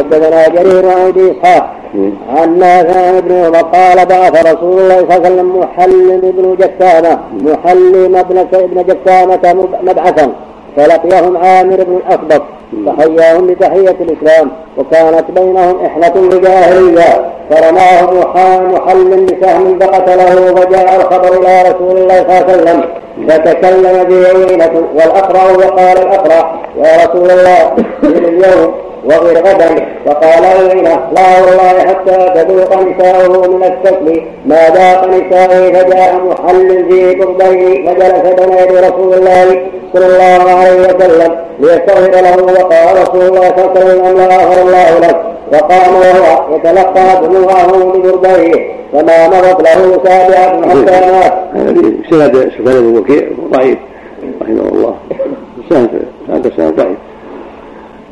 حدثنا جرير عن أبي إسحاق عن نافع بن عمر قال بعث رسول الله صلى الله عليه وسلم محلم بن جسامة محلم ابن ابن جسامة مبعثا فلقيهم عامر بن الأخبط فحياهم بتحية الإسلام وكانت بينهم إحنة بجاهلية فرماه محل بسهم فقتله فجاء الخبر إلى رسول الله صلى الله عليه وسلم. فتكلم به عيينة والأقرع وقال الأقرع يا رسول الله اليوم وغير غدا فقال عيينة لا والله حتى تذوق نساؤه من السكل ما ذاق نسائه فجاء محل في بغضين فجلس بين يدي رسول الله صلى الله عليه وسلم ليستغفر له وقال رسول الله صلى الله عليه وسلم لا الله لك. وقام وهو يتلقى دموعه ببرديه فما مضت له سابعة حتى مات. سند سفيان وكيع ضعيف رحمه الله. سند سند ضعيف.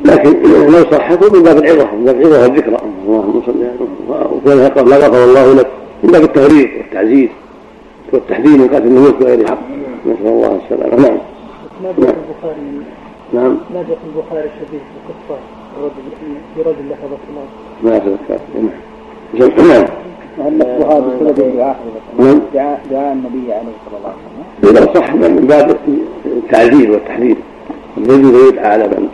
لكن لو صحته من باب العظة من باب العظة والذكرى. اللهم صل على وكان لا غفر الله لك من باب التغريب والتعزيز والتحذير من قتل النفوس بغير حق نسأل الله السلامة. نعم. ما في البخاري؟ نعم. ما في البخاري شبيه بقصة برجل لحظة الله ما أتذكر نعم نعم بسبب نعم دعاء النبي عليه الصلاة والسلام إذا صح من باب التعزير والتحذير الذي يدعى على من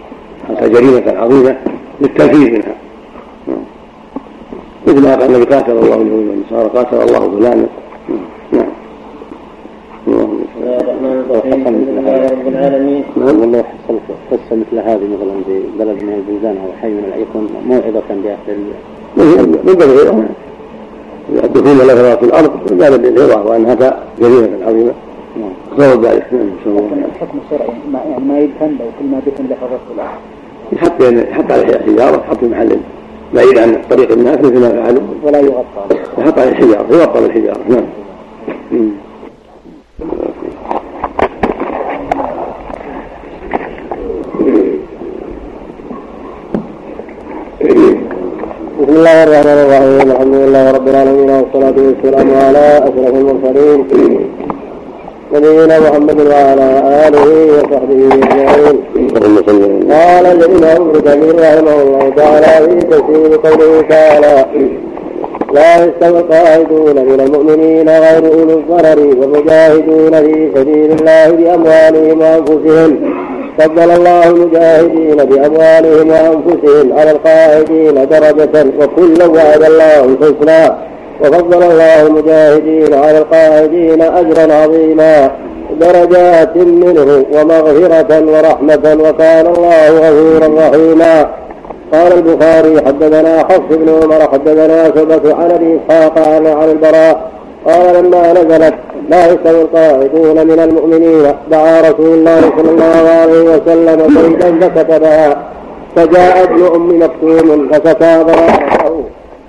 أتى جريمة عظيمة للتنفيذ منها مثل ما قال النبي قاتل الله اليهود والنصارى قاتل الله فلانا نعم الرحمن الرحيم الحمد لله رب العالمين. نعم. والله حصلت قصه مثل هذه مثلا في بلد من البلدان أو حي من يكون موعظة باهل من الدخول له في الأرض من باب العظة وأنها جريمة عظيمة. صواب ذلك؟ نعم الحكم الشرعي ما يعني ما يدفن لو كل ما دفن لحظة الله يحط يحط عليه حجارة يحط في محل بعيد عن طريق الناس مثل ما فعلوا. ولا يغطى. يحط عليه حجارة يغطى بالحجارة. نعم. بسم الله الرحمن الرحيم الحمد لله رب العالمين. والصلاة والسلام على أشرف المرسلين نبينا محمد وعلى آله وصحبه أجمعين قال الإمام ابن كثير رحمه الله تعالى في تفسير قوله تعالى لا يستوي القاعدون من المؤمنين غير أولي الضرر والمجاهدون في سبيل الله بأموالهم وأنفسهم فضل الله المجاهدين بأموالهم وأنفسهم على القاعدين درجة وكلا وعد الله الحسنى وفضل الله المجاهدين على القاعدين أجرا عظيما درجات منه ومغفرة ورحمة وكان الله غفورا رحيما. قال البخاري حدثنا حفص بن عمر حدثنا شعبة عن أبي إسحاق عن البراء قال لما نزلت لا يستوي القاعدون من المؤمنين دعا رسول الله صلى الله عليه وسلم سيدا فكتبها. فجاء ابن أم مكتوم فكتاب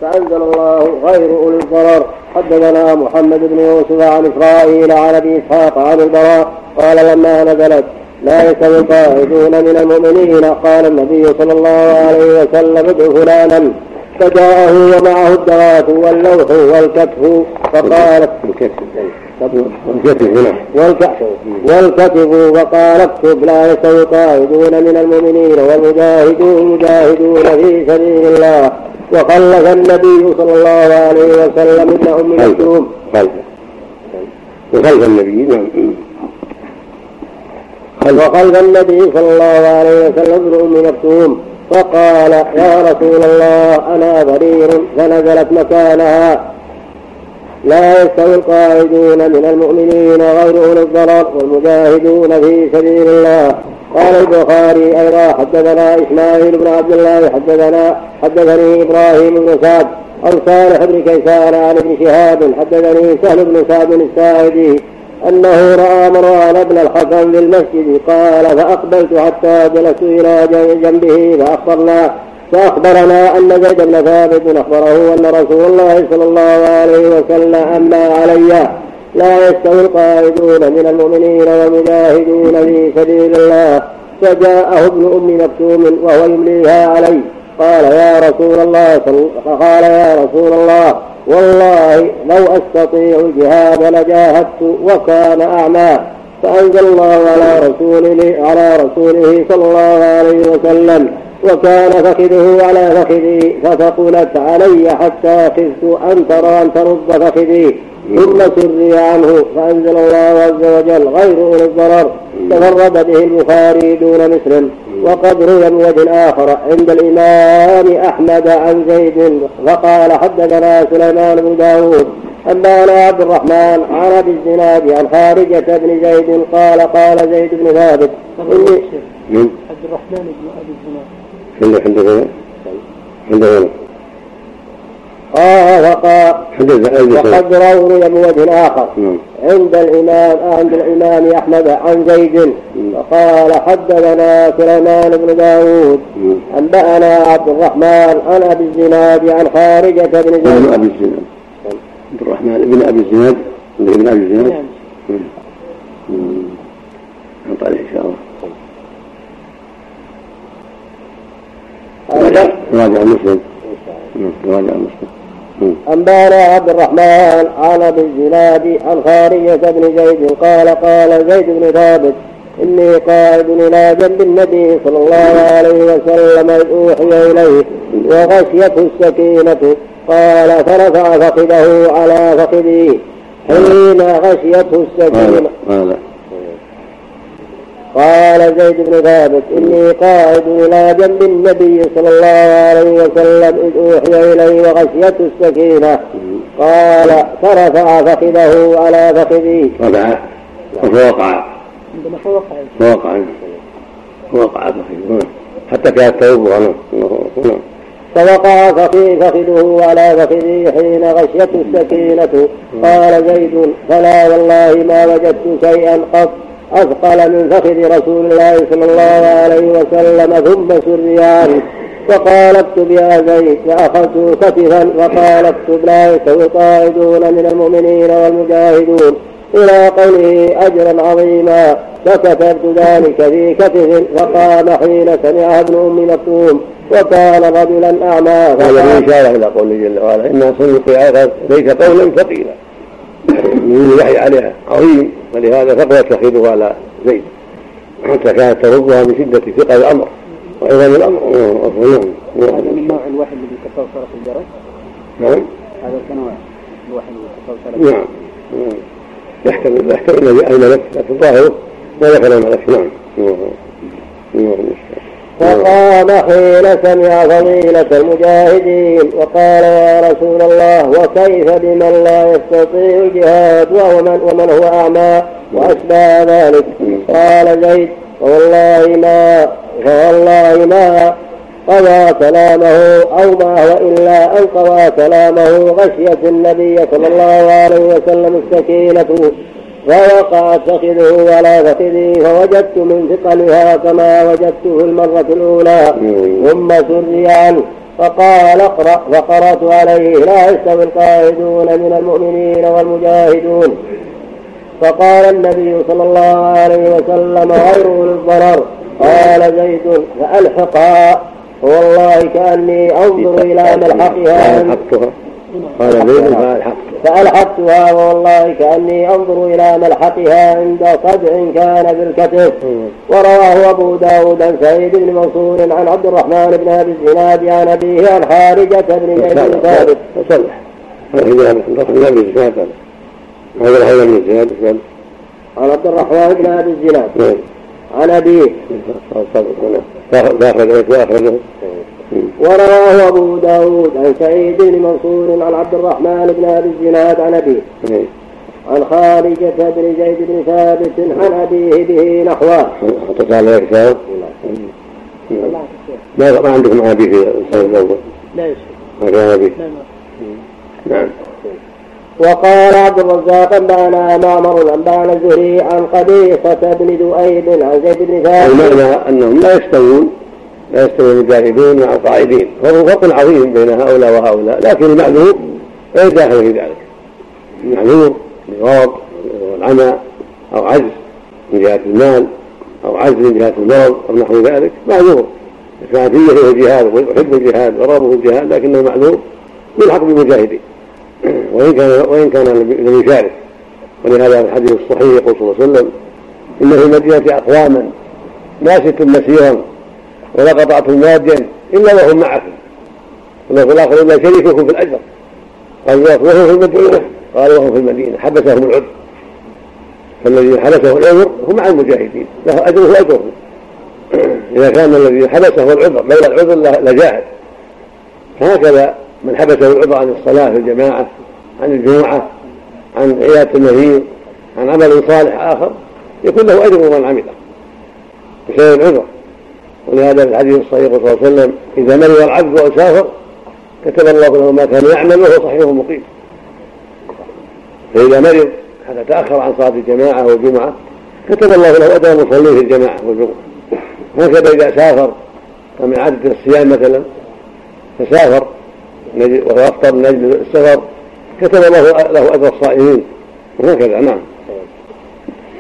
فأنزل الله غير أولي الضرر. حدثنا محمد بن يوسف عن إسرائيل عن أبي إسحاق عن البراء قال لما نزلت لا يستوي القاعدون من المؤمنين. قال النبي صلى الله عليه وسلم ادع فلانا. فجاءه ومعه الدوات واللوح والكتف فقالت والكتف وقال اكتب لا يستوي من المؤمنين والمجاهدون المجاهدون في سبيل الله. وخلف النبي صلى الله عليه وسلم ابن ام مكتوم وخلف النبي. نعم. وخلف النبي صلى الله عليه وسلم ابن أم مكتوم. فقال يا رسول الله أنا ضرير فنزلت مكانها. لا يستوي القاعدون من المؤمنين غير أولي الضرر والمجاهدون في سبيل الله. قال البخاري أيضا حدثنا إسماعيل بن عبد الله حدثنا حدثني إبراهيم بن سعد عن صالح بن كيسان عن ابن شهاب حدثني سهل بن سعد الساعدي أنه رأى مروان بن الحكم في المسجد قال فأقبلت حتى جلست إلى جنبه فاخبرنا فأخبرنا أن زيد بن ثابت أخبره أن رسول الله صلى الله عليه وسلم أما علي لا يستوي القائدون من المؤمنين والمجاهدون في سبيل الله. فجاءه ابن أم مكتوم وهو يمليها علي. قال يا رسول الله فقال يا رسول الله والله لو أستطيع الجهاد لجاهدت وكان أعمى. فأنزل الله على رسوله على رسوله صلى الله عليه وسلم. وكان فخذه على فخذي فثقلت علي حتى خفت أن ترى أن ترد فخذي. ثم سري عنه فأنزل الله عز وجل غير أولي الضرر. تفرد به البخاري دون مسلم. وقد روي من وجه آخر عند الإمام أحمد عن زيد فقال حدثنا سليمان بن داود أنبانا عبد الرحمن عن أبي الزناد عن خارجة بن زيد قال قال زيد بن ثابت. عبد الرحمن بن أبي الزناد. عنده عنده عنده قال وقال وقد روي بوجه آخر نعم. عند الإمام عند الإمام أحمد عن زيد وقال حدثنا سليمان بن داود نعم. أنبأنا عبد الرحمن عن أبي الزناد عن خارجة بن زيد ابن أبي الزناد عبد الرحمن ابن أبي الزناد ابن أبي الزناد نعم عليه إن شاء الله راجع مسلم راجع مسلم أنبانا عبد الرحمن عن أبي الزناد عن خارجة بن زيد قال قال زيد بن ثابت إني قائد إلى جنب النبي صلى الله عليه وسلم إذ أوحي إليه وغشيته السكينة. قال فرفع فخذه على فخذي حين غشيته السكينة. قال زيد بن ثابت إني قاعد إلى جنب النبي صلى الله عليه وسلم إذ أوحي إليه وغشيته السكينة. قال فرفع فخذه على فخذي. رفع عندما فوقع فوقع فوقع فخذه. حتى توبها نعم فوقع فخذه على فخذي حين غشيته السكينة. قال زيد فلا والله ما وجدت شيئا قط أثقل من فخذ رسول الله صلى الله عليه وسلم ثم سري عنه فقال اكتب يا زيد فأخذت كتفا وقال اكتب لا القائدون من المؤمنين والمجاهدون. إلى قوله أجرا عظيما فكتبت ذلك في كتف فقام حين سمع ابن أم مكتوم وكان رجلا أعمى. هذا إشارة إلى قوله جل وعلا إنها سنلقي ليس قولا ثقيلا من الوحي عليها عظيم. ولهذا ثقلت تخيله على زيد. حتى كانت تردها من شدة ثقل الأمر وعظم الأمر. نعم هذا من نوع الوحي الذي تفوسر في الجرس نعم. هذا كنوع الوحي الذي تفوسر نعم. يحتمل يحتمل الذي لك لكن ظاهره ما ذكر لك نعم. نعم. فقام حين سمع فضيلة المجاهدين وقال يا رسول الله وكيف بمن لا يستطيع الجهاد ومن, ومن هو أعمى وأشبه ذلك؟ قال زيد فوالله ما فوالله ما قضى كلامه أو ما هو إلا أن قضى كلامه غشية النبي صلى الله عليه وسلم السكينة. فوقعت فخذه على فخذي فوجدت من ثقلها كما وجدته المرة الأولى. ثم سري عنه فقال اقرأ فقرأت عليه لا يستوي القائدون من المؤمنين والمجاهدون. فقال النبي صلى الله عليه وسلم غير الضرر. قال زيد فألحقها. فوالله كأني أنظر إلى ملحقها. قال زيد فألحقت فألحقتها والله كأني أنظر إلى ملحقها عند صدع كان في الكتف ورواه أبو داود عن سعيد بن منصور عن عبد الرحمن بن أبي الزناد عن أبيه عن خارجة بن زيد بن ثابت. صلح هذا عبد الرحمن بن الزناد هذا عن عبد الرحمن بن أبي الزناد. عن أبيه. فأخرجه ورواه أبو داود عن سعيد بن منصور عن عبد الرحمن بن أبي الزناد عن أبيه عن خارجة بن زيد بن ثابت عن أبيه به نحوه. حطيت على كتاب؟ ما ما عندكم أبي في السنة الأول؟ لا. ما كان أبي؟ نعم. وقال عبد الرزاق أنبأنا معمر أنبأنا الزهري عن قبيصة بن ذؤيب عن زيد بن ثابت. المعنى أنهم لا يستوون لا يستوي المجاهدون مع القاعدين فهو فرق عظيم بين هؤلاء وهؤلاء لكن المعذور غير داخل في ذلك. المعذور لغرض والعمى أو عجز من جهه المال أو عجز من جهه المرض أو نحو ذلك. معذور. كانت نيته الجهاد ويحب الجهاد ورغبه الجهاد لكنه معذور يلحق بالمجاهدين. وإن كان وإن كان لم يشارك. ولهذا في الحديث الصحيح يقول صلى الله عليه وسلم ان في المدينة أقواما ناسك مسيرا ولا قطعتم واديا إلا وهم معكم. ولو في الآخر إلا شريككم في الأجر. قالوا وهم في المدينة. قالوا وهم في المدينة. حبسهم العذر. فالذي حبسه العذر هو مع المجاهدين. له أجره. واجره إذا كان الذي حبسه العذر لولا العذر لجاهد فهكذا من حبسه العذر عن الصلاة في الجماعة عن الجمعه عن عيادة المريض عن عمل صالح آخر يكون له أجر من عمله. بسبب العذر. ولهذا في الحديث الصحيح صلى الله عليه وسلم إذا مرض العبد أو سافر كتب الله له ما كان يعمل وهو صحيح مقيم. فإذا مرض حتى تأخر عن صلاة الجماعة والجمعه كتب الله له أجر المصلين في الجماعة والجمعه هكذا إذا سافر ومن عادة الصيام مثلا فسافر وهو أفطر من أجل السفر كتب الله له أجر الصائمين. وهكذا نعم.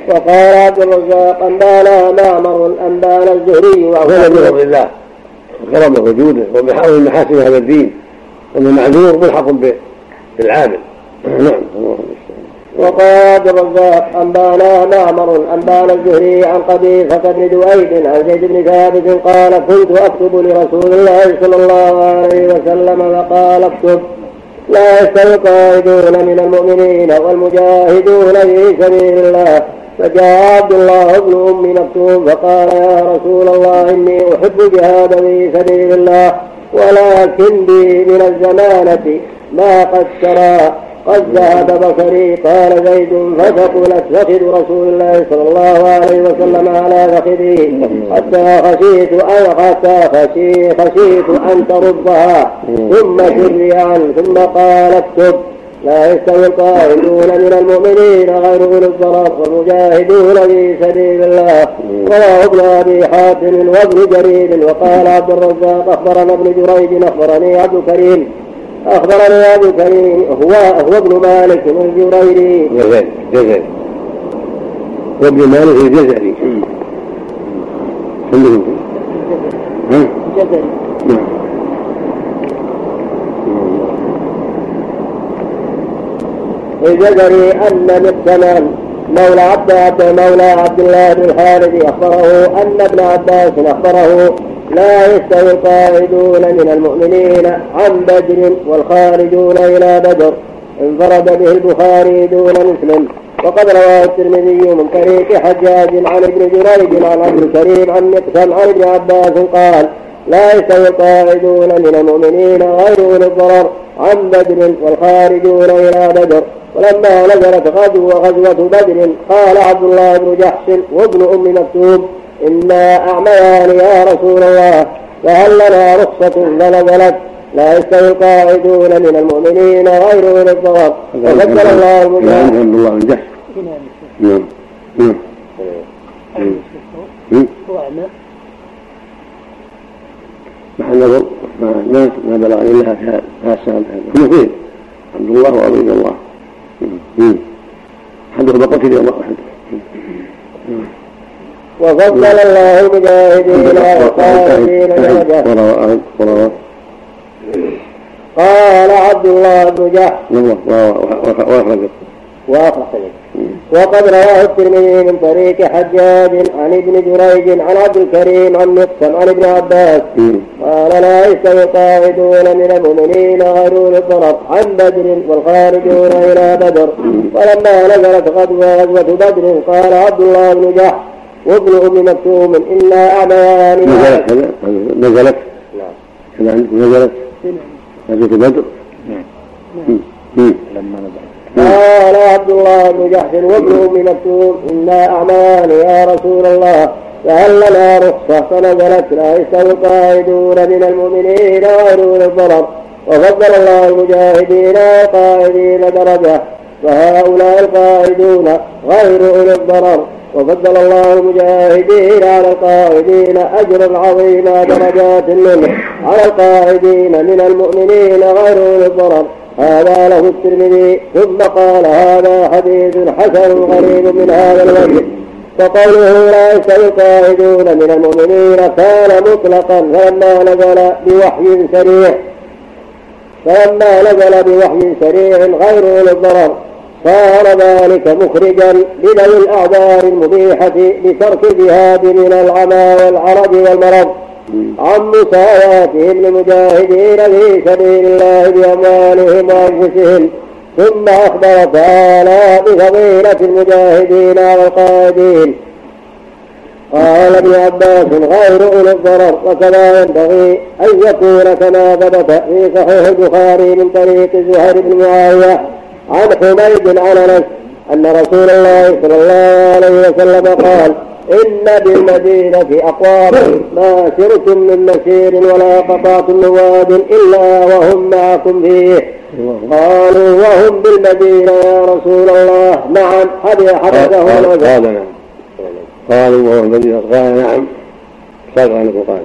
وقال عبد الرزاق أنبانا معمر أنبانا الزهري وهذا من فضل الله. وكرمه وجوده ومن محاسن هذا الدين. أن المعذور ملحق بالعامل نعم وقال عبد الرزاق أنبانا معمر أنبانا الزهري عن قبيصة بن دويد عن زيد بن ثابت قال كنت أكتب لرسول الله صلى الله عليه وسلم فقال اكتب. لا يستوي القائدون من المؤمنين والمجاهدون في سبيل الله. فجاء عبد الله بن أم مكتوم فقال يا رسول الله إني أحب جهاد في سبيل الله ولكن بي من الزمانه ما قد سرى قد ذهب بصري قال زيد فثقلت فخذ رسول الله صلى الله عليه وسلم على فخذه. حتى خشيت أن حتى خشيت أن تردها. ثم سري عنه ثم قال اكتب. لا يستوي القائدون من المؤمنين غير أولي الضرر والمجاهدون في سبيل الله. رواه ابن أبي حاتم وابن جرير. وقال عبد الرزاق أخبرنا ابن جريج أخبرني عبد الكريم. أخبرني عبد الكريم هو هو ابن مالك الجريري جزري. جزري وابن مالك الجزري جزري. الجزري أن مقسما مولى عبد عبد مولى عبد الله بن الحارث أخبره أن ابن عباس أخبره لا يستوي القاعدون من المؤمنين عن بدر والخارجون إلى بدر. انفرد به البخاري دون مسلم. وقد رواه الترمذي من طريق حجاج عن ابن جريج عن عبد الكريم عن مقسم عن ابن عباس قال لا يستوي القاعدون من المؤمنين غير أولي الضرر. عن بدر والخارجون إلى بدر. ولما نزلت غزو غزوة بدر قال عبد الله بن جحش وابن أم مكتوب إنا أعميان يا رسول الله فهل لنا رخصة فنزلت لا يستوي القاعدون من المؤمنين غير أولي الضرر وفضل الله المجاهد عبد الله بن جحش. نعم. نعم. محل نظر ما ما بلغني إلا هذا السنة هم عبد الله وعبيد الله. أحدهما قتل يوم أحد. وفضل الله المجاهدين والقائدين درجة. قال عبد الله بن جحش وأخرجه وقد رواه الترمذي من طريق حجاج عن ابن جريج عن عبد الكريم عن مقسم عن ابن عباس. قال لا يستوي القاعدون من المؤمنين غير الضرر عن بدر والخارجون إلى بدر. ولما نزلت غزوة غزوة بدر قال عبد الله بن جحش وابن أم مكتوم أنا اعميان نزلت نزلت؟ نزلت؟ نزلت غزوه بدر؟ نعم. قال عبد الله بن جحش وابن أم مكتوم أنا أعمال يا رسول الله فهل لنا رخصة فنزلت يستوي القائدون من المؤمنين غير الضرر. وفضل الله المجاهدين والقائدين درجة فهؤلاء القائدون غير أولي الضرر. وفضل الله المجاهدين على القائدين أجرا عظيما درجات منه على القائدين من المؤمنين غير أولي الضرر. هذا له الترمذي ثم قال هذا حديث حسن غريب من هذا الوجه. وقوله لا القائدون من المؤمنين كان مطلقا فلما نزل بوحي سريع فلما نزل بوحي سريع غير للضرر صار ذلك مخرجا لذوي الأعذار المبيحة لترك الجهاد من العمى والعرج والمرض. عن مساواتهم للمجاهدين في سبيل الله بأموالهم وأنفسهم. ثم أخبر تعالى بفضيلة المجاهدين على القائدين قال ابن عباس غير أولي الضرر وكذا ينبغي أن يكون كما ثبت في صحيح البخاري من طريق زهير بن معاوية عن حميد عن أنس أن رسول الله صلى الله عليه وسلم قال إن بالمدينة أقوام ما سرتم من مسير ولا قطعتم من واد إلا وهم معكم فيه. قالوا وهم بالمدينة يا رسول الله. نعم حدثه قال نعم. قالوا وهو المدينة قال نعم. صدق عنه قال.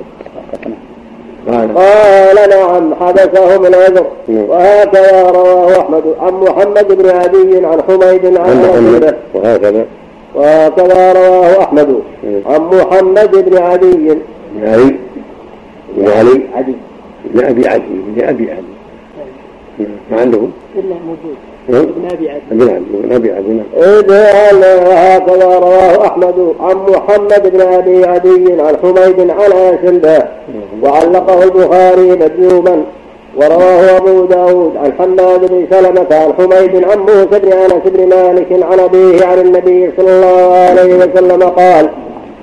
قال. نعم حدثهم العذر. نعم. وهكذا رواه أحمد عن محمد بن عدي عن حميد عن محمد. وهكذا. وهكذا رواه أحمد نعم. عن محمد بن عدي بن علي. بن علي. عدي بن أبي عدي بن أبي عدي ما عندهم؟ الا موجود. ابن أبي عدي ابن أبي عدي نعم. وهكذا رواه أحمد عن محمد بن أبي عدي عن حميد عن اسلبه وعلقه البخاري مجزوما ورواه أبو داود عن حماد بن سلمة عن حميد عن موسى بن أنس بن مالك عن أبيه عن النبي صلى الله عليه وسلم قال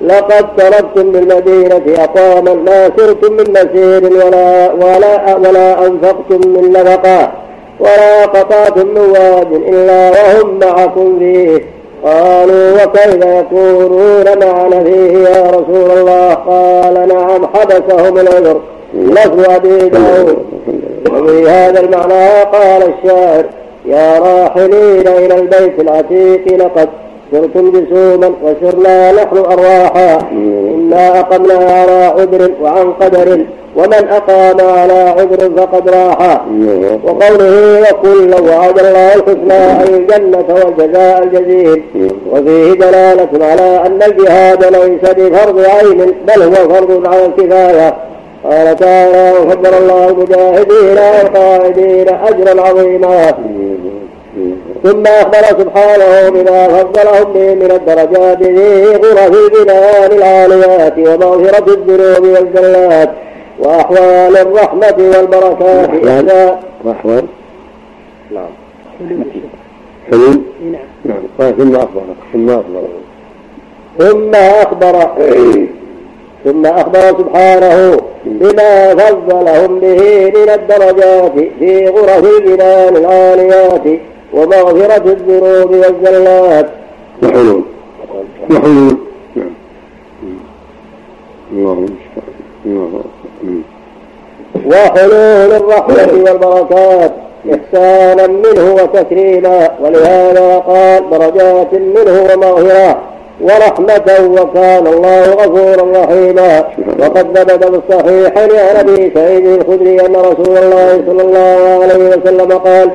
لقد تركتم بالمدينة أقواما ما سرتم من مسير ولا ولا ولا أنفقتم من نفقة ولا قطعتم من واد إلا وهم معكم فيه. قالوا وكيف يكونون معنا فيه يا رسول الله؟ قال نعم حبسهم العذر. لفظ أبي داود. وفي هذا المعنى قال الشاعر يا راحلين إلى البيت العتيق لقد سرتم جسوما وسرنا نحن أرواحا. إنا أقمنا على عذر وعن قدر ومن أقام على عذر فقد راح. وقوله وكلا وعد الله الحسنى أي الجنة والجزاء الجزيل. وفيه دلالة على أن الجهاد ليس بفرض عين بل هو فرض على الكفاية. قال تعالى وفضل الله المجاهدين والقائدين أجرا عظيما ثم أخبر سبحانه بما فضلهم به من الدرجات في غرف البنان العاليات ومغفرة الذنوب والزلات وأحوال الرحمة والبركات وأحوال؟ نعم. حلول؟ نعم. نعم. قال ثم أخبر ثم أخبر. ثم أخبر ثم أخبر سبحانه بما فضلهم به من الدرجات في غرف الجنان العاليات ومغفرة الذنوب والزلات. وحلول وحلول نعم الله الله وحلول الرحمة والبركات إحسانا منه وتكريما ولهذا قال درجات منه ومغفرة. ورحمة وكان الله غفورا رحيما وقد ثبت في الصحيحين عن أبي سعيد الخدري أن رسول الله صلى الله عليه وسلم قال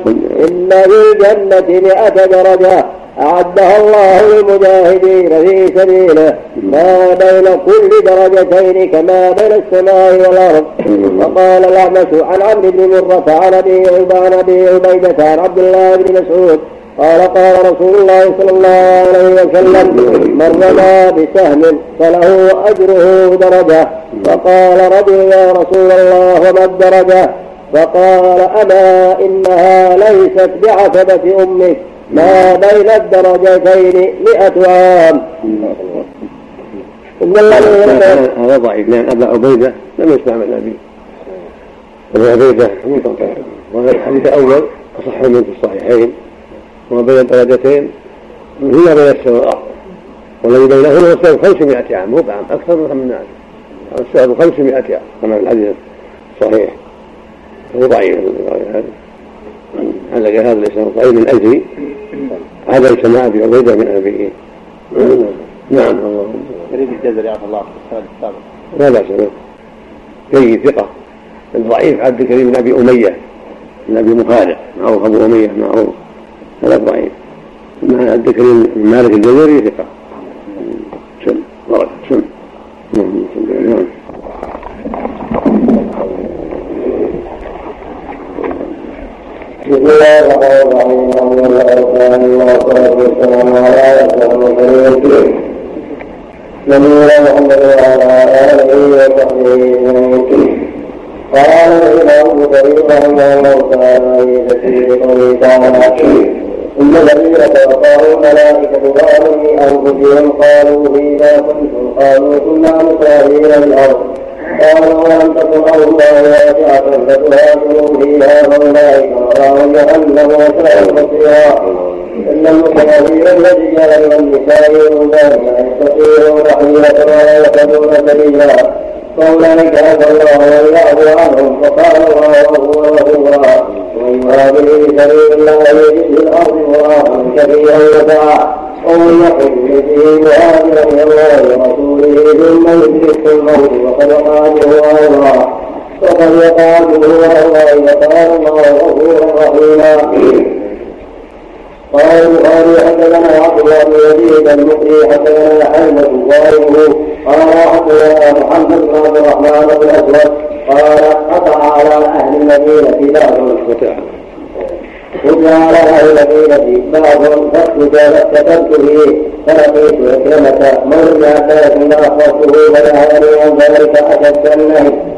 إن في الجنة مئة درجة أعدها الله للمجاهدين في سبيله ما بين كل درجتين كما بين السماء والأرض. وقال الأعمش عن عمرو بن مرة أبي عن أبي عبيدة عن عبد الله بن مسعود قال قال رسول الله صلى الله عليه وسلم من رمى بسهم فله أجره درجة. فقال رجل يا رسول الله وما الدرجة؟ فقال أما إنها ليست بعتبة أمك ما بين الدرجتين مئة عام. هذا ضعيف لأن أبا عبيدة لم يسمع من النبي أبا عبيدة منقطع وهذا الحديث الأول أصح من في الصحيحين. وما بين الدرجتين هي بين السماء والأرض والذي بينهما هو السبب 500 عام مو بعام أكثر من 800 عام. السبب 500 عام كما في الحديث الصحيح. هو ضعيف. هذا هذا الاسلام ضعيف من أجل عدم سماع أبي عبيدة من ابيه نعم. اللهم يريد الجزر يعطى الله. السابق لا بأس به. جيد ثقة. الضعيف عبد الكريم بن أبي أمية بن أبي مخالف معروف أبو أمية معروف. هذا ضعيف مع عبد الكريم مالك الجزري ثقة. سم ورد سم نعم بسم الله الرحمن الرحيم. الحمد لله رب العالمين والصلاة والسلام على نبينا محمد وعلى اله وصحبه قال الامام الله. إن الذين توفاهم الملائكة ظالمي أنفسهم قالوا فيما كنتم قالوا كنا مسافرين الأرض. قالوا ولم تكن الله واسعة فتهاجروا فيها فأولئك مأواهم جهنم وساءت مصيرا. إن المسافرين الرجال والنساء والولدان لا يستطيعون حيلة ولا يهتدون سبيلا. فأولئك عفى الله ويعفو عنهم وقال الله غفورا غفورا يهاجر في سبيل الله يجد في الأرض مراحا كثيرا وسعا ومن يقل به مهاجرا إلى الله ورسوله ثم يدركه الموت وقد وقع به أيضا وقد به أيضا وقال الله غفورا رحيما قال البخاري حدثنا عبد الله بن يزيد المقري حدثنا حلمة ظالمه قال حدثنا محمد بن عبد الرحمن بن الاسود قال قطع على أهل المدينة بعض. قطع على أهل المدينة بعض فكتبت فيه فلقيت عكرمة مولى عباس فاخبرته فنهاني عن ذلك اشد النهي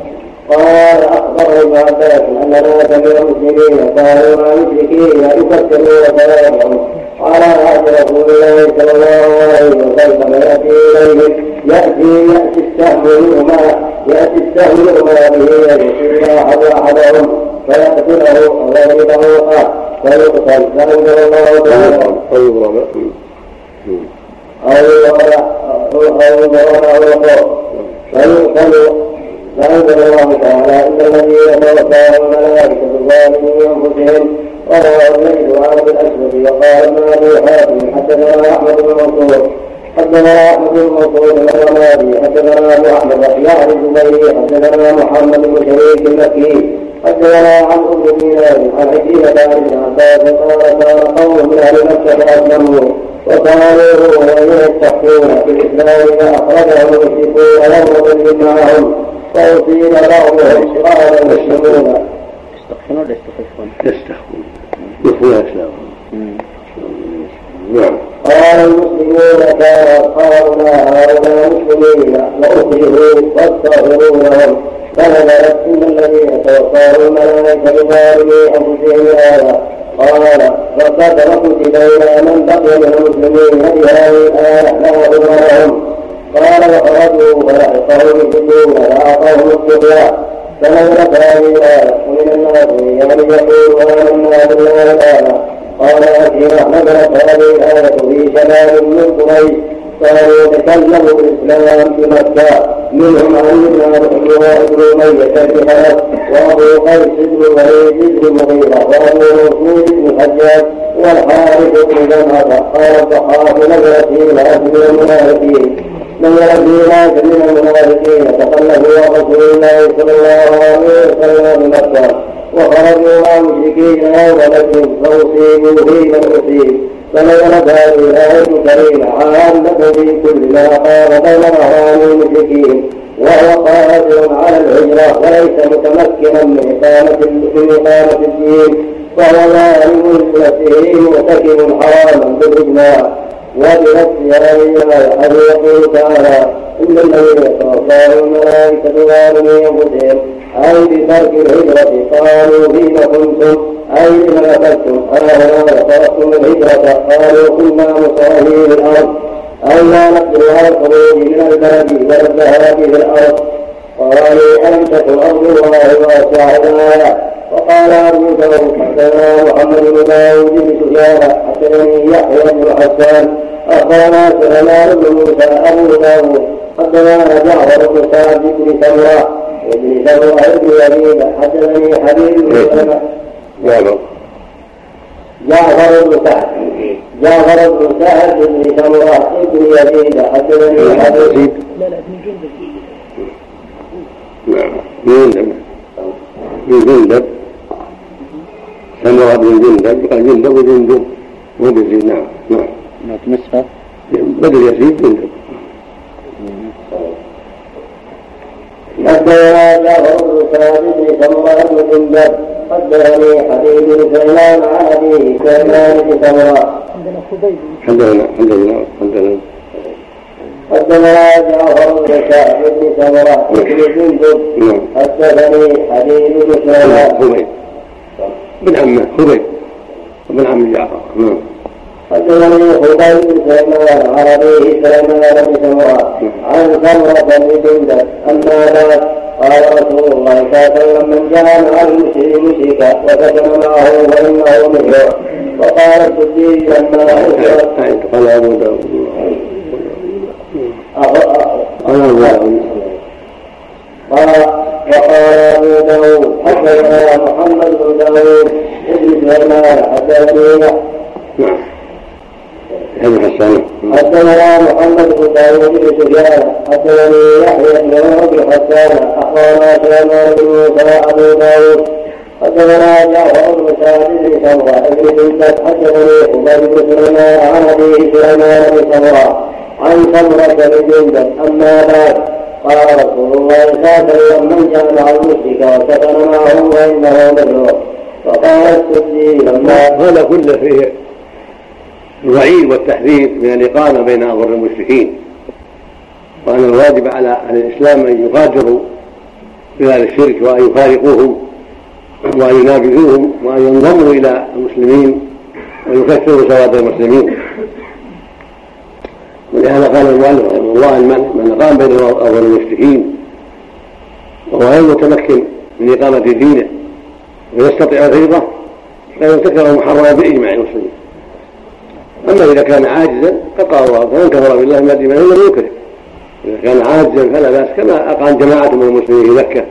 قال اخبره ابن عباس ان ناسا من المسلمين كانوا مع المشركين يكفرون ثلاثهم على عهد رسول الله صلى الله عليه وسلم ياتي اليهم ياتي ياتي السهم منهما ياتي السهم منهما به يصيب احد احدهم فيقتله أو يضربه فيقتل فانزل الله تعالى أو يضرب أو يضرب فيقتل فأنزل الله تعالى إن الذين توفاهم الملائكة ظالمي أنفسهم وروى الليل عن الأسود وقال ابن أبي حاتم حدثنا أحمد بن منصور. حدثنا أحمد بن منصور الرمادي حدثنا أبو أحمد يعني الزبيري حدثنا محمد بن شريك المكي. حدثنا عن أم دينار عن عكرمة عن ابن عباس قال كان قوم من أهل مكة فأسلموا. وكانوا وإن يستحقون في الإسلام فأخرجهم المشركون يوم معهم. فأصيب بعضهم قال المسلمون يستخفون ولا يستخفون؟ يستخفون يخفون اسلامهم نعم. قال المسلمون كان اصحابنا هؤلاء مسلمين واخرجوا واستغفروا لهم. فنزلت ان الذين توفاهم الملائكه بظالمي أنفسهم هذا. قال وقد كتب إلى من بقي من المسلمين. بهذه الآية لا لهم. قال وخرجوا فلحقهم الفتون فاعطاهم الطغيان فنزلت هذه الايه ومن الناس من يقول امنا بالله تعالى قال أخيرا نزلت هذه الآية في شباب من قريش كانوا يتكلموا بالإسلام في مكة منهم علي بن ابي أمية بن خلف وأبو قيس بن وليد بن مغيرة وأبو مسعود بن الحجاج والحارث بن جمعة قال الضحاك نزلت في من المنافقين نزلت في ناس من المنافقين تخلفوا رسول الله صلى الله عليه وسلم بمكة وخرجوا مع المشركين يوم بدر فاصيبوا في من اصيب فنزلت هذه الايه الكريمه عامه في كل ما قام بين اهوال المشركين وهو قادر على الهجره وليس متمكنا من اقامه من اقامه الدين ظالم لنفسه مرتكب حراما بالاجماع هذه الايه حيث يقول تعالى ان الذين توفاهم الملائكه ظالمي انفسهم أي بترك الهجرة قالوا فيما كنتم أي لما أخذتم أهلا تركتم الهجرة قالوا كنا مسافرين الأرض أي لا نقدر على الخروج من البلد ولا الذهاب في الأرض قالوا ألم تكن الله واسعة وقال أبو داود حدثنا محمد بن داود بن سفيان حدثني يحيى بن حسان أخبرنا سليمان بن موسى أبو داود حدثنا جعفر بن سعد بن سمرة وابن سمرة بن يزيد حدثني حبيب بن سلمة. جعفر. بن سعد. جعفر بن سعد بن سمرة بن يزيد حدثني حبيب. لا لا ابن جندب نعم. من جندب من جندب سمرة بن جندب قال جندب وجندب مو بزيد نعم نعم. نسخة بدل يزيد جندب حدثنا جعفر بن سعد بن بن جندب. حدثني حبيب بن سليمان عن أبيه سليمان بن سمرة. عندنا خبيب حدثنا حدثنا حدثنا حدثنا جعفر بن كعب بن سمرة. بن جندب. نعم. حدثني حديث بن خبيب بن عمه خبيب وبن عم جعفر نعم. حدثني خبيب بن سلمان عن ابيه سلمان بن سمرة عن سمرة بن جندب اما بعد قال رسول الله صلى الله من جاء مع المشرك. مشركا وسكن معه فانه مثله وقال الصديق لما قال أبو داود قال وقال ابو داود حدثنا محمد بن داود ابن سلمان حسان حدثنا محمد بن داود بن سفيان حدثني يحيى بن بن حسان اخبرنا سليمان بن موسى ابو داود حدثنا جعفر بن سعد بن سمره بن جندب حدثني حبيب بن سليمان عن ابيه سليمان بن سمره عن سمره بن جندب اما بعد قال رسول الله وسلم من جامع المشرك وسكن معه فانه مثله وقال السدي لما هذا كله فيه الوعيد والتحذير من الإقامة بين أظهر المشركين. وأن الواجب على أهل الإسلام أن يغادروا بهذا الشرك وأن يفارقوهم وأن ينابذوهم وأن ينضموا إلى المسلمين ويكثروا سواد المسلمين. ولهذا قال المؤلف رحمه الله من أقام بين أظهر المشركين وهو غير متمكن من إقامة دينه ويستطيع الغيظة فإن ارتكب محرما بإجماع المسلمين. أما إذا كان عاجزا فقال الله فمن كفر بالله من دين لم يكره إذا كان عاجزا فلا بأس كما أقام جماعة من المسلمين في مكة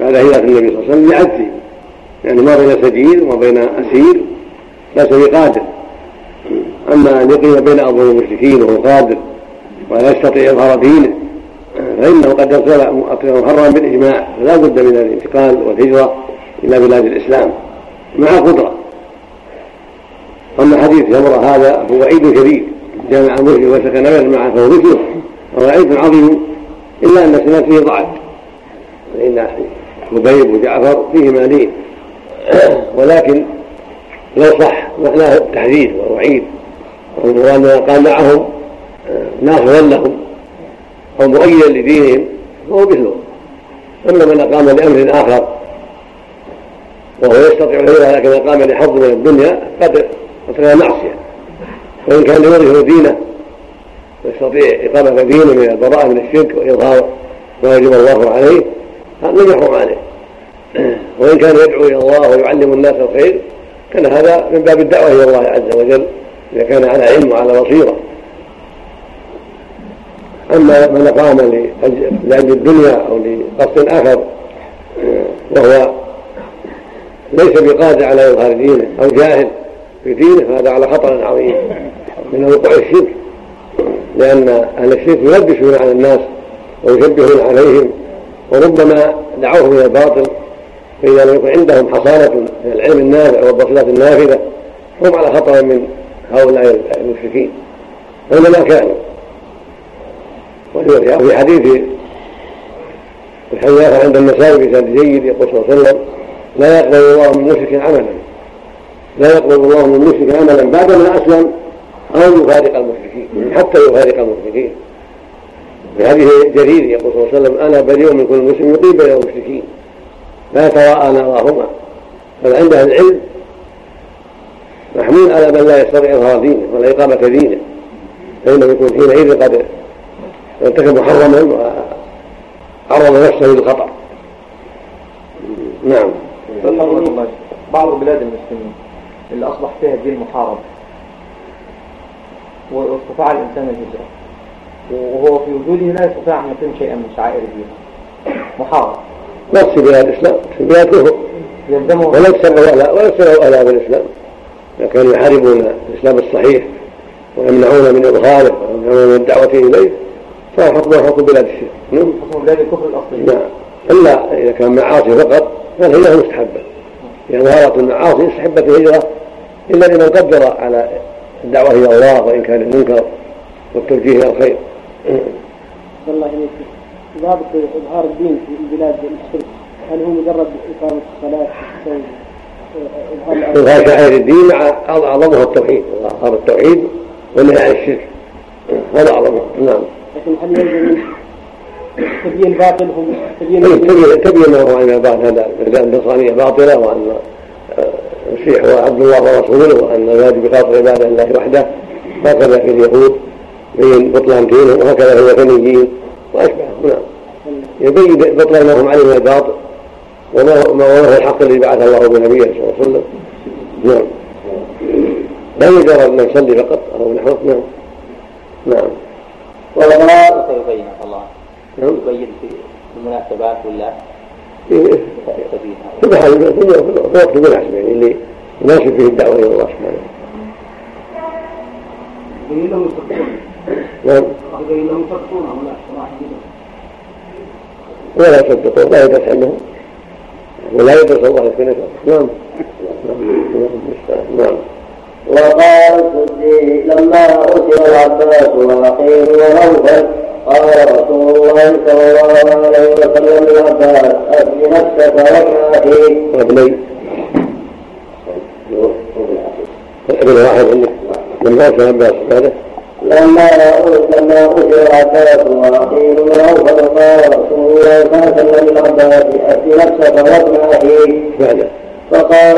بعد هجرة النبي صلى الله عليه وسلم لعجزه يعني ما بين سجين وما بين أسير ليس بقادر أما أن يقيم بين أظهر المشركين وهو قادر ولا يستطيع إظهار دينه فإنه قد يصير محرما بالإجماع فلا بد من الانتقال والهجرة إلى بلاد الإسلام مع قدرة. أما حديث جمرة هذا هو عيد كبير جامع مسلم وسكن معه فهو مثله وهو عيد عظيم إلا أن سنة فيه ضعف فإن خبيب وجعفر فيهما لين ولكن لو صح معناه تحذير ووعيد وأن قال معهم ناصرا لهم؟ أو مؤيدا لدينهم فهو مثله. أما من أقام لأمر آخر وهو يستطيع الهجرة لكن أقام لحظ من الدنيا قد وترك معصية وإن كان يورث دينه ويستطيع إقامة دينه من البراءة من الشرك وإظهار ما يجب الله عليه لم يحرم عليه. وإن كان يدعو إلى الله ويعلم الناس الخير كان هذا من باب الدعوة إلى الله عز وجل. إذا كان على علم وعلى بصيرة. أما من أقام لأجل الدنيا أو لقصد آخر وهو ليس بقادر على إظهار دينه أو جاهل في دينه فهذا على خطر عظيم من وقوع الشرك. لأن أهل الشرك يلبسون على الناس ويشبهون عليهم وربما دعوهم إلى الباطل فإذا لم يكن عندهم حصانة من العلم النافع والبصيرة النافذة هم على خطر من هؤلاء المشركين. أينما كانوا وفي حديث الحديث عند النسائي بسند جيد يقول صلى الله عليه وسلم لا يقبل الله من مشرك عملا. لا يقبل الله من مشرك عملا بعدما أسلم أو يفارق المشركين حتى يفارق المشركين. في حديث جرير يقول صلى الله عليه وسلم أنا بريء من كل مسلم يقيم بين المشركين لا تراءى نراهما بل عند أهل العلم محمول على من لا يستطيع إظهار دينه ولا إقامة دينه. فانه يكون حينئذ قد ارتكب محرما وعرض نفسه للخطر نعم. بعض بلاد المسلمين اللي أصبح فيها الدين محارب واستطاع الإنسان الهجرة وهو في وجوده لا يستطيع أن يتم شيئا من شعائر الدين. محارب. في بلاد الإسلام. في بلاد كفر يلزمه ولا يكسروا ولا ولا الإسلام. إذا كانوا يحاربون الإسلام الصحيح ويمنعون من إظهاره ويمنعون من الدعوة إليه فحكمه حكم بلاد الشرك. نعم. حكم بلاد الكفر الأصلي. نعم. إلا إذا كان معاصي فقط فالهجرة مستحبة. يعني ظهرت المعاصي استحبت الهجرة إلا لمن قدر على الدعوة إلى الله وإن كان المنكر والتوجيه إلى الخير. الله إليك ضابط إظهار الدين في بلاد الشرك هل هو مجرد إقامة الصلاة إظهار شعائر الدين مع أعظمها التوحيد. إظهار التوحيد والنهي عن الشرك. هذا أعظمها نعم. لكن هل يلزم تبيين باطلهم تبيين تبين هو ان الباطل هذا النصرانيه باطلة وأن المسيح هو عبد الله ورسوله وأن ذلك بخاطر عباده الله وحده. هكذا في اليهود. بين بطلان دينهم وهكذا في الوثنيين واشبههم نعم. يبين بطلان ما هم عليه من الباطل. وما ما هو الحق الذي بعث الله بنبيه صلى الله عليه وسلم. نعم. لا يجرى أن يصلي فقط أو نحوه نعم. نعم. والله يبين الله. نعم. يبين في المناسبات ولا؟ في محل في وقت المناسب يعني اللي يناسب فيه الدعوة إلى الله سبحانه نعم. ولا يصدقون لا يدرس عندهم ولا يدرس الله في نفسه نعم. نعم. وقال السدي لما أسر العباس وأخيه ونوفل قال رسول الله صلى الله عليه وسلم للعباس أسل نفسك وابن وابني ابن واحد عندك من موت العباس هذا لما لما أسر العباس وأخيه ونوفل قال رسول الله صلى الله عليه وسلم للعباس أسل نفسك وابن أخيك فقال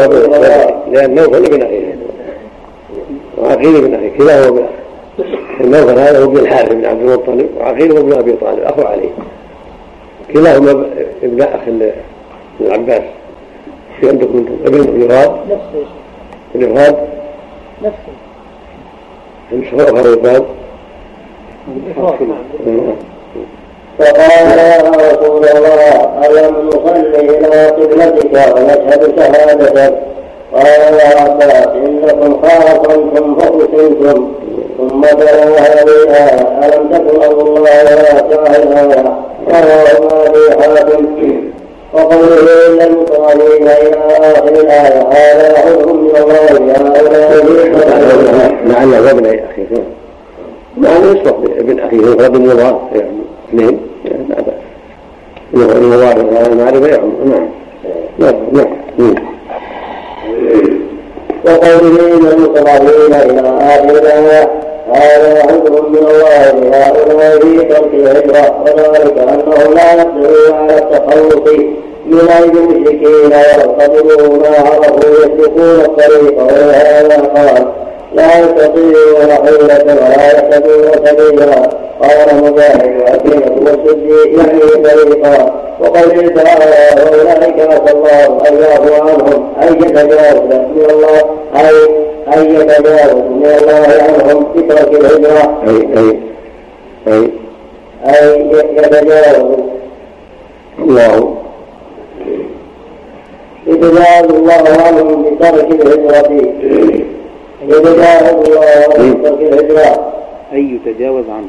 رسول الله. لأن نوفل ابن أخيه. وعقيل ابن أخيه. كلاهما ابن أخيه. النوفل هذا هو ابن الحارث بن عبد المطلب وعقيل هو ابن أبي طالب أخو علي. كلاهما ابن أخ العباس. في عندكم ابن غاد نفسه ابن غاد نفسه اخر الغاد فقال يا رسول الله ألم نصلي إلى قبلتك ونشهد شهادتك؟ قال يا عباس إنكم خاصمتم فقتلتم ثم تلا هذه ألم تكن أرض الله واسعة الآية رواه ما في حاتم وقوله إلا المصابين إلى آخر الآية هذا حكم من الله هؤلاء لعله ابن أخيه؟ لعله يصلح ابن أخيه رب الله يعني اثنين. لا بأس إنه الله المعرفة يعم نعم. نعم نعم. وقوله إن المصابين إلى آخر الآية هذا حكم من الله لهؤلاء في ترك الهجرة وذلك أنهم لا يقدرون على التخلص من أيدي المشركين ويعتبروا ما عرفوا يسلكون الطريق ولهذا قال لا يستطيعون حيلة ولا يهتدون سبيلا قال مجاهد وأكيمة والسدي يعني طريقا. وقوله تعالى وأولئك عسى الله أن يعفو عنهم. أي يتجاوز من الله؟ أي أن يتجاوز من الله عنهم بترك الهجرة أي أي أي أي يتجاوز. الله. يتجاوز الله عنهم بترك الهجرة يتجاوز الله عنهم بترك الهجرة أي يتجاوز عنه.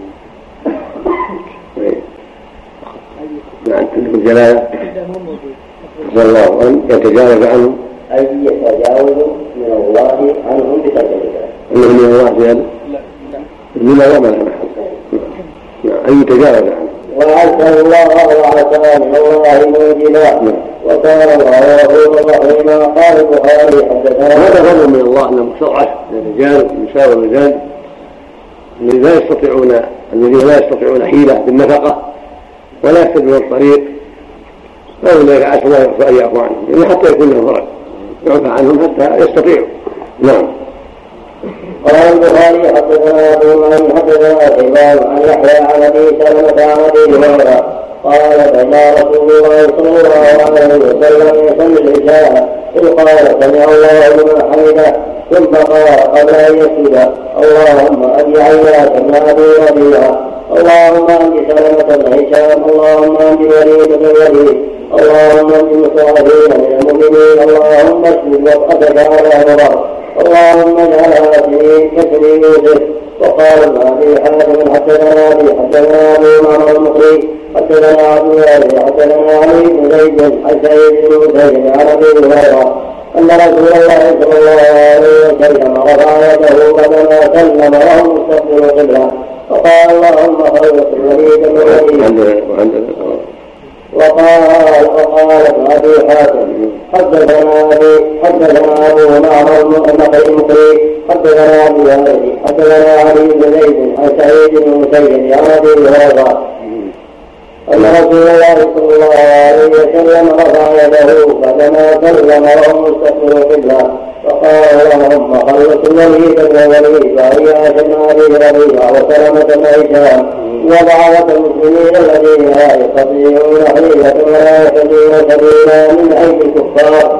نعم عندكم الجلالة صلى الله أن يتجاوز عنهم أي يتجاوز من الله عنهم بترك الهجرة أنه من الله في هذا؟ لما وما له محل نعم. أن يتجاوز عنهم وعسى الله وعسى من الله موجبا. الله هذا فضل من الله انه مستضعف من الرجال والنساء والرجال الذين لا يستطيعون الذين لا يستطيعون حيلة بالنفقة ولا يهتدون الطريق. فاولئك عسى الله أن يعفو عنهم يعني حتى يكون لهم فرج يعفى عنهم حتى يستطيعوا. نعم. قال البخاري حدثنا أبو معين حدثنا شيبان عن يحيى عن أبي سلمة عن أبي هريرة. قال فجاء رسول الله صلى الله عليه وسلم يصلي العشاء إذ قال سمع الله لمن حمده ثم قال قبل أن يسجد اللهم أبي عياش بن أبي ربيعة اللهم أنت سلمة بن هشام اللهم أنت وليد بن الوليد. اللهم أنت المصابين من المؤمنين. اللهم اشفي وقتك على مرض اللهم اجعلها في كسر يوسف وقال حاتم حدثنا ابي حدثنا ابي معمر المقري حدثنا عبد الله حدثنا علي بن زيد عن سعيد بن زيد عن ابي هريره أن رسول الله صلى الله عليه وسلم رفع يده بعدما سلم وهو مستقبل القبله فقال اللهم الوليد بن الوليد وقال وقال ابن ابي حاتم حدثنا ابي حدثنا ابو معمر المقري حدثنا حدثنا ابو هريره حدثنا علي بن زيد عن سعيد بن مسيد عن ابي هريره. أن رسول الله صلى الله عليه وسلم رفع يده فلما سلم وهو مستقبل القبلة فقال اللهم خلص الوليد والوليد وإياس بن أبي ربيعة وسلمة بن هشام وضعفة المسلمين الذين لا يستطيعون حيلة ولا يهتدون سبيلا من أيدي الكفار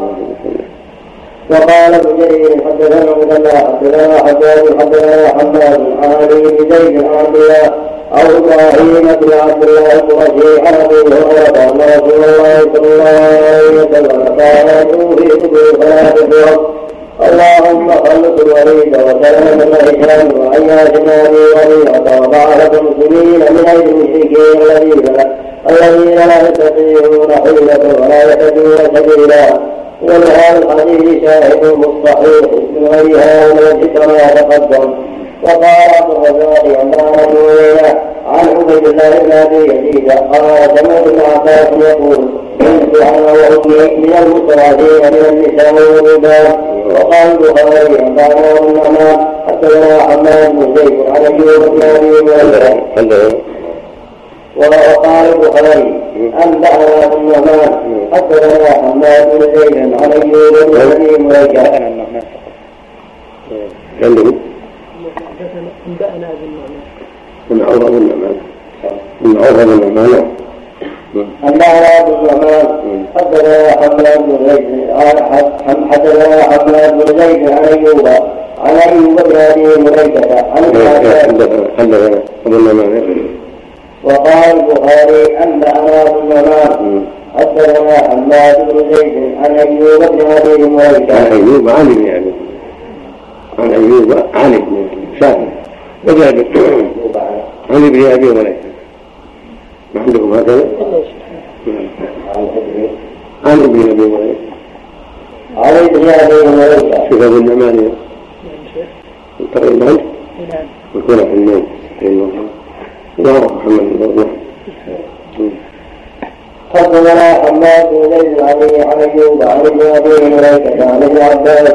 وقال ابن جرير حدثنا مثنى حدثنا حجاج حدثنا حماد عن علي بن زيد عن عبد الله أو إبراهيم بن عبد الله القرشي عن ابي هريره ان رسول الله صلى الله عليه وسلم كان يدعو في قبور صلاه الفرق اللهم خلص الوليد وسلم بن هشام وعياش ابي ربيعه وضعف المسلمين من ايدي المشركين الذين الذين لا يستطيعون حيلة ولا يهتدون سبيلا ولهذا الحديث شاهد مصطحيح من غير هذا كما تقدم وقال ابو الرزاق عن عبيد الله بن أبي يزيد قال سمعت ابن عباس يقول كنت أنا وأمي من المستضعفين من النساء والرجال. وقال البخاري عن بعض النعمان حدثنا حماد بن زيد عن ايوب بن ابي وقال البخاري أنبأنا ابن النعمان حدثنا حماد بن زيد عن ايوب بن ابي مليكه ابن النعمان من عوض بن النعمان من عوض بن النعمان أنبأنا بن النعمان حدثنا حماد بن زيد حدثنا حماد بن زيد عن أيوب عن أيوب بن أبي مليكة عن حدثنا ابو النعمان وقال البخاري أنبأنا بن النعمان حدثنا حماد بن زيد. عن أيوب بن أبي عن أيوب عن ابن أبي. عن أيوب عن ابن شافعي وجابر عن ابن ابي مليكه ما عندكم هكذا؟ عن ابن ابي مليكه عن ابن مليكة شوف ابو النعمان تقريبا يكون في النوم أيوه الله محمد بن حدثنا حماد بن زيد عن عن ايوب عن ابن ابي مليكه عن ابن عباس